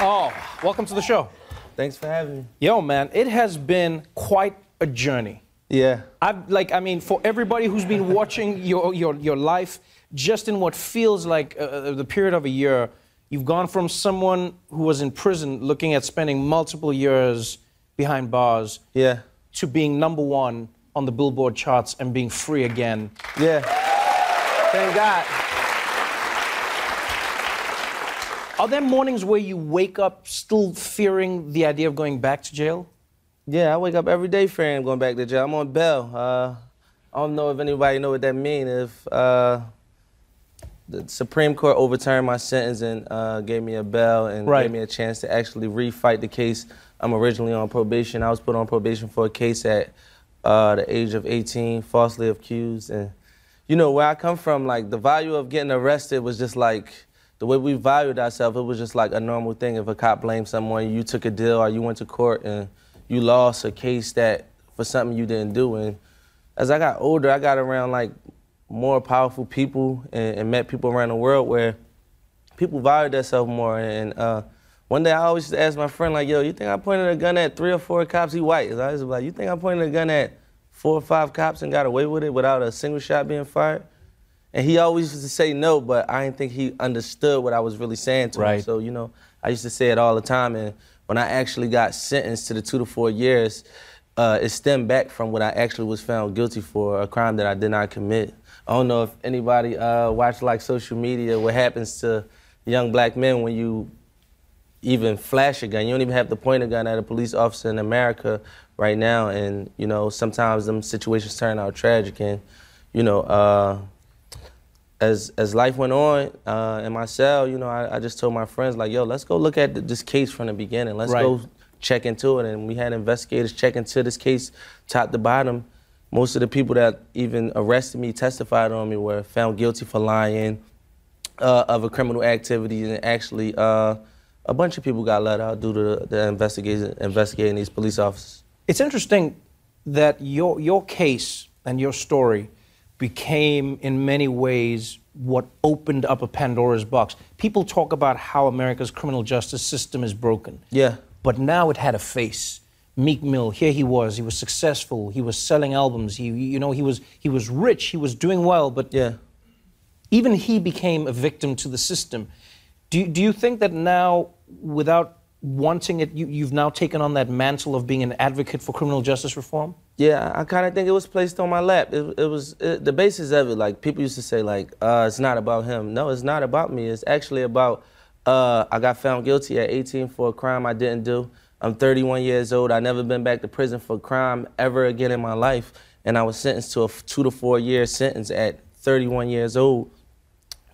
Oh, welcome to the show. Thanks for having me. Yo, man, it has been quite a journey. Yeah. I've like, I mean, for everybody who's been watching your your your life, just in what feels like uh, the period of a year, you've gone from someone who was in prison, looking at spending multiple years behind bars, Yeah. to being number one on the Billboard charts and being free again. Yeah. Thank God. Are there mornings where you wake up still fearing the idea of going back to jail? Yeah, I wake up every day fearing going back to jail. I'm on bail. Uh, I don't know if anybody know what that means. If uh, the Supreme Court overturned my sentence and uh, gave me a bail and Right. gave me a chance to actually refight the case. I'm originally on probation. I was put on probation for a case at uh, the age of 18, falsely accused. And you know where I come from, like the value of getting arrested was just like the way we valued ourselves. It was just like a normal thing. If a cop blamed someone, you took a deal or you went to court and you lost a case that for something you didn't do. And as I got older, I got around like more powerful people and, and met people around the world where people valued themselves more. And uh, one day I always used to ask my friend, like, yo, you think I pointed a gun at three or four cops? He white. I was like, you think I pointed a gun at four or five cops and got away with it without a single shot being fired? And he always used to say no, but I didn't think he understood what I was really saying to him. Right. So, you know, I used to say it all the time. And when I actually got sentenced to the two to four years, uh, it stemmed back from what I actually was found guilty for, a crime that I did not commit. I don't know if anybody uh, watched like social media, what happens to young black men when you even flash a gun. You don't even have to point a gun at a police officer in America right now. And, you know, sometimes them situations turn out tragic. And, you know, uh, as as life went on uh, in my cell, you know, I, I just told my friends, like, yo, let's go look at this case from the beginning. Let's Right. go check into it. And we had investigators check into this case top to bottom. Most of the people that even arrested me, testified on me, were found guilty for lying, uh, of a criminal activity, and actually uh, a bunch of people got let out due to the, the investigation investigating these police officers. It's interesting that your your case and your story became in many ways what opened up a Pandora's box. People talk about how America's criminal justice system is broken. Yeah. But now it had a face. Meek Mill, here he was. He was successful. He was selling albums. He, you know, he was he was rich. He was doing well. But Yeah. even he became a victim to the system. Do you, do you think that now, without wanting it, you, you've now taken on that mantle of being an advocate for criminal justice reform? Yeah, I kind of think it was placed on my lap. It, it was it, the basis of it. Like people used to say, like uh, it's not about him. No, it's not about me. It's actually about uh, I got found guilty at 18 for a crime I didn't do. I'm 31 years old. I never been back to prison for a crime ever again in my life, and I was sentenced to a two to four year sentence at 31 years old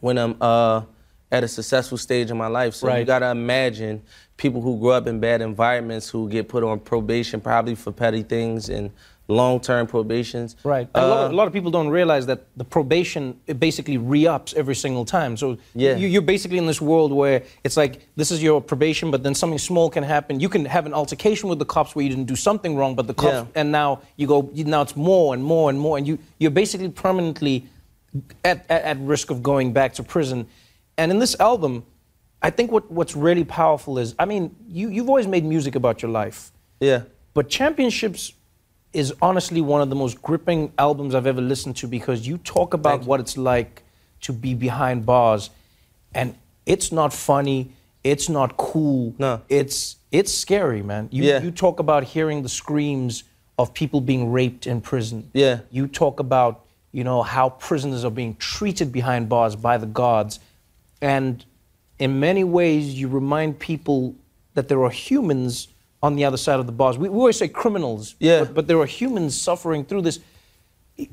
when I'm uh, at a successful stage in my life. So you Right. gotta imagine people who grow up in bad environments who get put on probation probably for petty things and long-term probations. Right. And a, lot of, Uh, a lot of people don't realize that the probation it basically re-ups every single time. So Yeah. you, you're basically in this world where it's like this is your probation, but then something small can happen. You can have an altercation with the cops where you didn't do something wrong, but the cops, Yeah. and now you go, now it's more and more and more, and you you're basically permanently at, at, at risk of going back to prison. And in this album, I think what, what's really powerful is, I mean, you, you've always made music about your life. Yeah. But Championships is honestly one of the most gripping albums I've ever listened to because you talk about you. what it's like to be behind bars, and it's not funny. It's not cool. No. It's it's scary, man. You Yeah. you talk about hearing the screams of people being raped in prison. Yeah. You talk about you know how prisoners are being treated behind bars by the guards, and in many ways you remind people that there are humans on the other side of the bars. We, we always say criminals. Yeah. But, but there are humans suffering through this.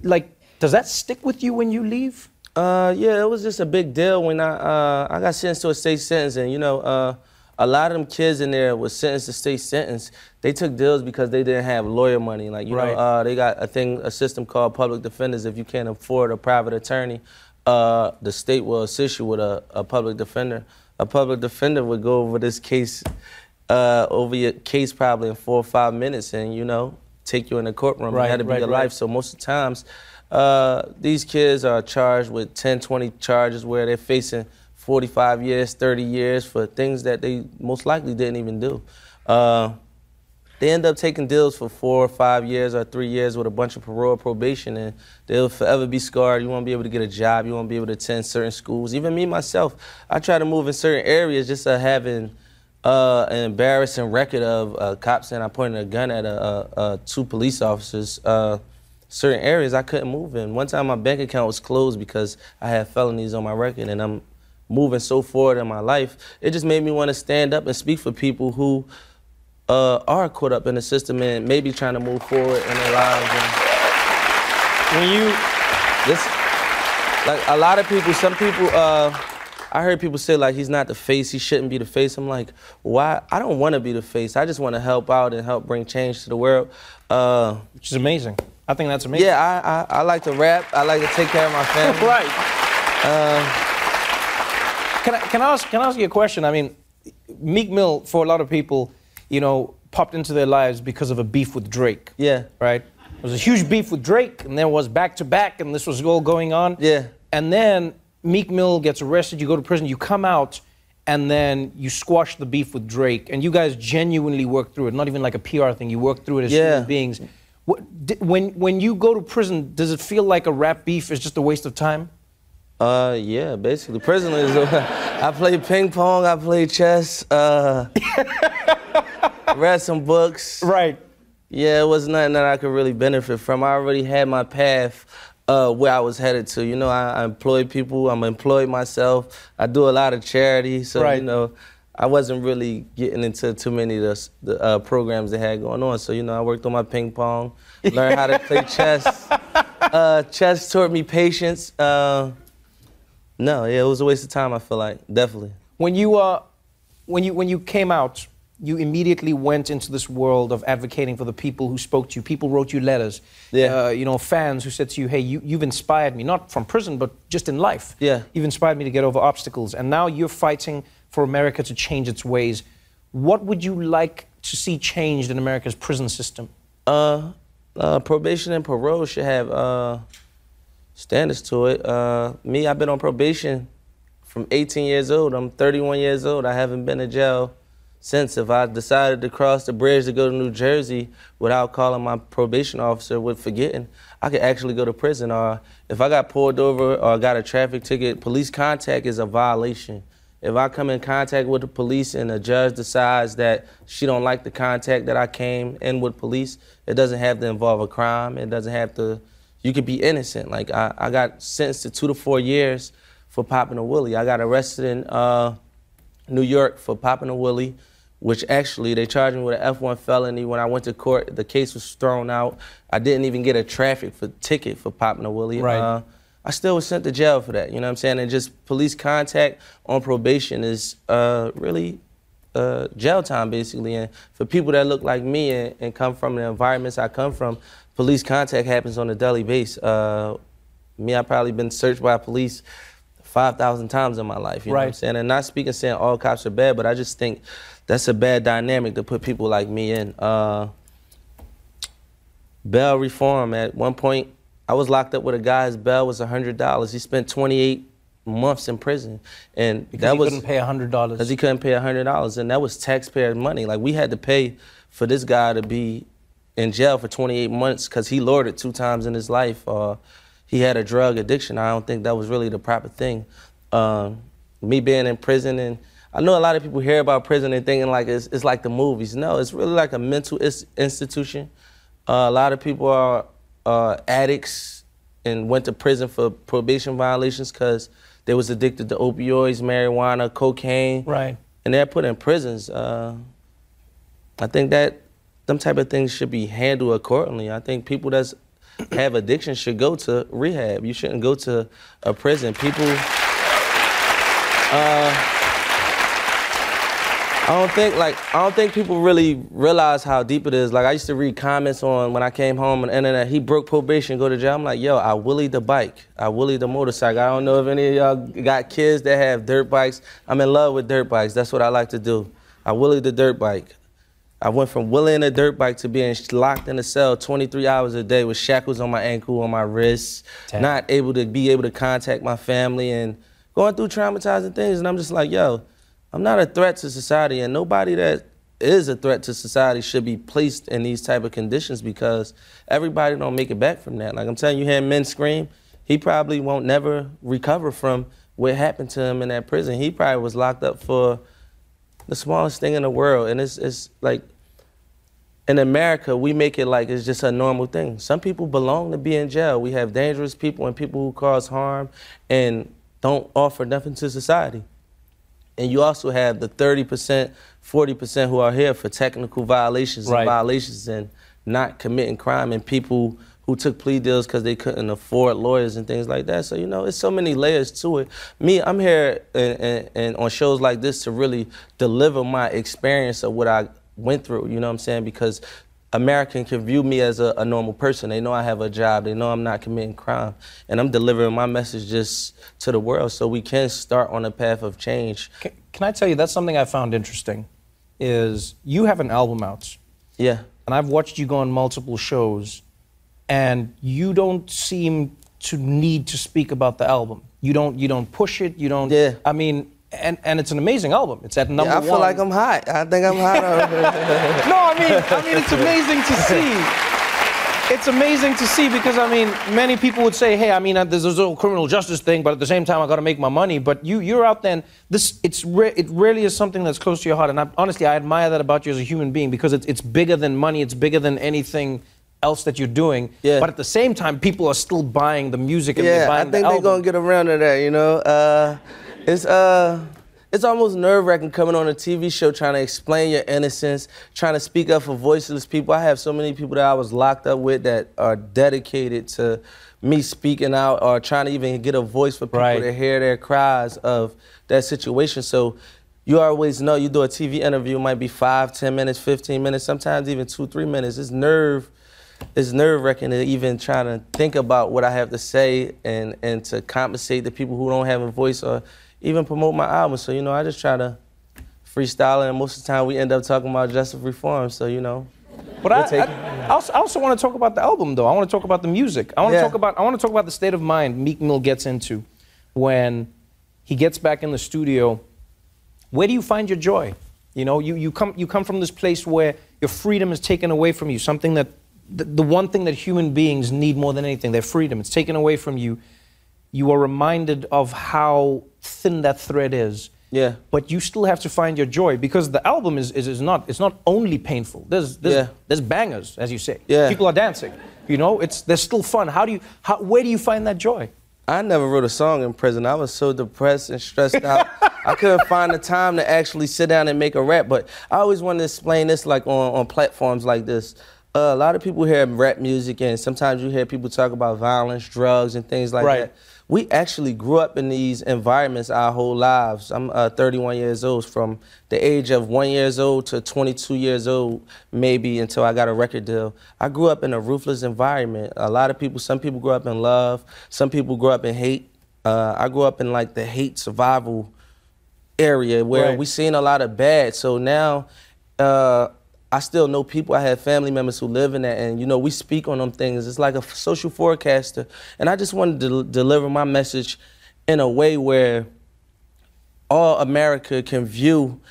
Like, does that stick with you when you leave? Uh, yeah, it was just a big deal when I uh, I got sentenced to a state sentence, and you know, uh, a lot of them kids in there was sentenced to state sentence. They took deals because they didn't have lawyer money. Like you Right. know, uh, they got a thing, a system called public defenders. If you can't afford a private attorney, uh, the state will assist you with a, a public defender. A public defender would go over this case, uh, over your case probably in four or five minutes, and you know, take you in the courtroom. Right, it had to be right, your right. life. So most of the times, uh, these kids are charged with 10, 20 charges where they're facing 45 years, 30 years for things that they most likely didn't even do. Uh, they end up taking deals for four or five years or three years with a bunch of parole probation, and they'll forever be scarred. You won't be able to get a job. You won't be able to attend certain schools. Even me myself, I try to move in certain areas just uh, having uh, an embarrassing record of uh, cops saying I pointed a gun at a, a, a two police officers. Uh, certain areas I couldn't move in. One time my bank account was closed because I had felonies on my record, and I'm moving so forward in my life. It just made me want to stand up and speak for people who uh, are caught up in the system and maybe trying to move forward in their lives. And When you this, like a lot of people, some people, uh, I heard people say like he's not the face, he shouldn't be the face. I'm like, why? I don't want to be the face. I just want to help out and help bring change to the world. Uh, which is amazing. I think that's amazing. yeah, I, I, I like to rap. I like to take care of my family. right. can, I, can, I ask, can I ask you a question? I mean, Meek Mill, for a lot of people, you know, popped into their lives because of a beef with Drake. Yeah. Right? There was a huge beef with Drake, and there was back to back, and this was all going on. Yeah. And then Meek Mill gets arrested, you go to prison, you come out, and then you squash the beef with Drake, and you guys genuinely work through it, not even like a PR thing, you work through it as Yeah. human beings. What, when, when you go to prison, does it feel like a rap beef is just a waste of time? Uh, yeah, basically. Prison is. I play ping pong. I play chess. Uh, read some books. Right. Yeah, it was nothing that I could really benefit from. I already had my path uh, where I was headed to. You know, I, I employ people. I'm employed myself. I do a lot of charity. So Right. you know, I wasn't really getting into too many of the, the uh, programs they had going on. So you know, I worked on my ping pong, learned how to play chess. Uh, chess taught me patience. Uh, no, yeah, it was a waste of time. I feel like definitely. When you, uh, when, you, when you came out, you immediately went into this world of advocating for the people who spoke to you. People wrote you letters. Yeah. Uh, you know, fans who said to you, hey, you, you've inspired me, not from prison, but just in life. Yeah. You've inspired me to get over obstacles. And now you're fighting for America to change its ways. What would you like to see changed in America's prison system? Uh, uh, probation and parole should have uh, standards to it. Uh, me, I've been on probation from 18 years old. I'm 31 years old. I haven't been to jail since. If I decided to cross the bridge to go to New Jersey without calling my probation officer with forgetting, I could actually go to prison. Or if I got pulled over or got a traffic ticket, police contact is a violation. If I come in contact with the police and the judge decides that she don't like the contact that I came in with police, it doesn't have to involve a crime. It doesn't have to. You could be innocent. Like I, I got sentenced to two to four years for popping a willie. I got arrested in uh, New York for popping a willie, which actually they charged me with an F1 felony. When I went to court, the case was thrown out. I didn't even get a traffic for ticket for popping a willie. Right. Uh, I still was sent to jail for that. You know what I'm saying? And just police contact on probation is uh, really uh, jail time, basically. And for people that look like me and, and come from the environments I come from, police contact happens on a daily basis. Uh, me, I've probably been searched by police 5,000 times in my life. You know what I'm Right. saying? And not speaking saying all cops are bad, but I just think that's a bad dynamic to put people like me in. Uh, bail reform. At one point, I was locked up with a guy. His bail was hundred dollars. He spent 28 months in prison, and Because that you was couldn't pay $100. because he couldn't pay hundred dollars, and that was taxpayer money. Like we had to pay for this guy to be in jail for 28 months because he it two times in his life. Uh, he had a drug addiction. I don't think that was really the proper thing. Um, me being in prison and I know a lot of people hear about prison and thinking like it's, it's like the movies. No, it's really like a mental is- institution. Uh, a lot of people are uh, addicts and went to prison for probation violations because they was addicted to opioids, marijuana, cocaine. Right. And they're put in prisons. Uh, I think that them type of things should be handled accordingly. I think people that's have addiction should go to rehab. You shouldn't go to a prison. People. Uh, I don't think like I don't think people really realize how deep it is. Like I used to read comments on when I came home on the internet. He broke probation, go to jail. I'm like, yo, I willie the bike, I willie the motorcycle. I don't know if any of y'all got kids that have dirt bikes. I'm in love with dirt bikes. That's what I like to do. I willie the dirt bike. I went from willing a dirt bike to being locked in a cell 23 hours a day with shackles on my ankle, on my wrists, Damn. not able to be able to contact my family and going through traumatizing things. And I'm just like, yo, I'm not a threat to society, and nobody that is a threat to society should be placed in these type of conditions because everybody don't make it back from that. Like I'm telling you, hearing men scream, he probably won't never recover from what happened to him in that prison. He probably was locked up for the smallest thing in the world, and it's it's like in America, we make it like it's just a normal thing. Some people belong to be in jail. We have dangerous people and people who cause harm and don't offer nothing to society. And you also have the 30%, 40% who are here for technical violations Right. and violations and not committing crime and people who took plea deals because they couldn't afford lawyers and things like that. So, you know, it's so many layers to it. Me, I'm here and, and, and on shows like this to really deliver my experience of what I went through, you know what I'm saying? Because American can view me as a, a normal person. They know I have a job. They know I'm not committing crime. And I'm delivering my message just to the world so we can start on a path of change. Can, can I tell you that's something I found interesting? Is you have an album out, Yeah. and I've watched you go on multiple shows, and you don't seem to need to speak about the album. You don't. You don't push it. You don't. Yeah. I mean, and and it's an amazing album. It's at number Yeah, I one. feel like I'm hot. I think I'm hot. No, I mean, I mean, it's amazing to see. It's amazing to see because I mean, many people would say, "Hey, I mean, uh, there's this whole criminal justice thing, but at the same time, I got to make my money." But you, you're out there. And this, it's re- it really is something that's close to your heart. And I, honestly, I admire that about you as a human being because it's it's bigger than money. It's bigger than anything else that you're doing. Yeah. But at the same time, people are still buying the music and they're yeah, I think the they're gonna get around to that. You know, uh, it's uh, it's almost nerve wracking coming on a TV show trying to explain your innocence, trying to speak up for voiceless people. I have so many people that I was locked up with that are dedicated to me speaking out or trying to even get a voice for people Right. to hear their cries of that situation. So. You always know you do a TV interview, it might be five, ten minutes, 15 minutes, sometimes even two, three minutes. It's nerve it's nerve wracking to even try to think about what I have to say and, and to compensate the people who don't have a voice or even promote my album. So, you know, I just try to freestyle and most of the time we end up talking about justice reform. So, you know. But I, I, I also, I also want to talk about the album, though. I want to talk about the music. I want to Yeah. talk about I want to talk about the state of mind Meek Mill gets into when he gets back in the studio. Where do you find your joy? You know, you, you come you come from this place where your freedom is taken away from you. Something that the, the one thing that human beings need more than anything, their freedom. It's taken away from you. You are reminded of how thin that thread is. Yeah. But you still have to find your joy because the album is, is, is not it's not only painful. There's there's, Yeah. there's bangers, as you say. Yeah. People are dancing. You know, it's there's still fun. How do you how, where do you find that joy? I never wrote a song in prison. I was so depressed and stressed out. I couldn't find the time to actually sit down and make a rap. But I always wanted to explain this like on, on platforms like this. Uh, a lot of people hear rap music and sometimes you hear people talk about violence, drugs, and things like Right. that. We actually grew up in these environments our whole lives. I'm uh, 31 years old, from the age of one years old to 22 years old, maybe until I got a record deal. I grew up in a ruthless environment. A lot of people, some people grew up in love, some people grew up in hate. Uh, I grew up in like the hate survival area where Right. we seen a lot of bad. So now, uh, I still know people. I have family members who live in that, and you know, we speak on them things. It's like a social forecaster, and I just wanted to deliver my message in a way where all America can view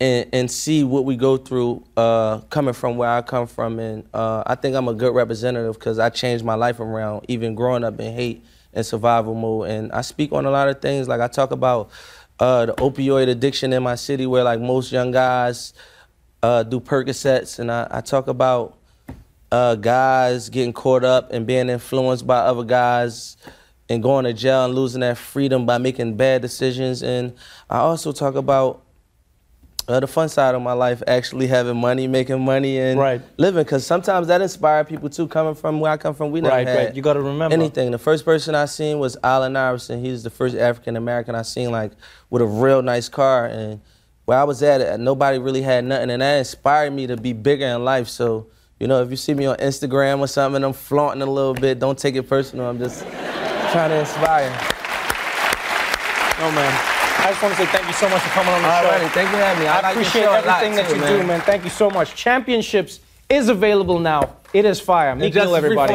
and, and see what we go through uh, coming from where I come from. And uh, I think I'm a good representative because I changed my life around, even growing up in hate and survival mode. And I speak on a lot of things. Like I talk about uh, the opioid addiction in my city, where like most young guys uh, do Percocets, and I, I talk about uh, guys getting caught up and being influenced by other guys and going to jail and losing that freedom by making bad decisions. And I also talk about uh, the fun side of my life, actually having money, making money, and Right. living. Because sometimes that inspires people too. Coming from where I come from, we never Right, had right. You gotta remember. anything. The first person I seen was Allen Iverson. He was the first African American I seen like with a real nice car. And where I was at, uh, nobody really had nothing, and that inspired me to be bigger in life. So. You know, if you see me on Instagram or something and I'm flaunting a little bit, don't take it personal. I'm just trying to inspire. No, man. I just want to say thank you so much for coming on the All show. righty, thank you for having me. I I, like appreciate show a lot, everything that too, you man. do, man. Thank you so much. Championships is available now. It is fire. Meek Mill, everybody.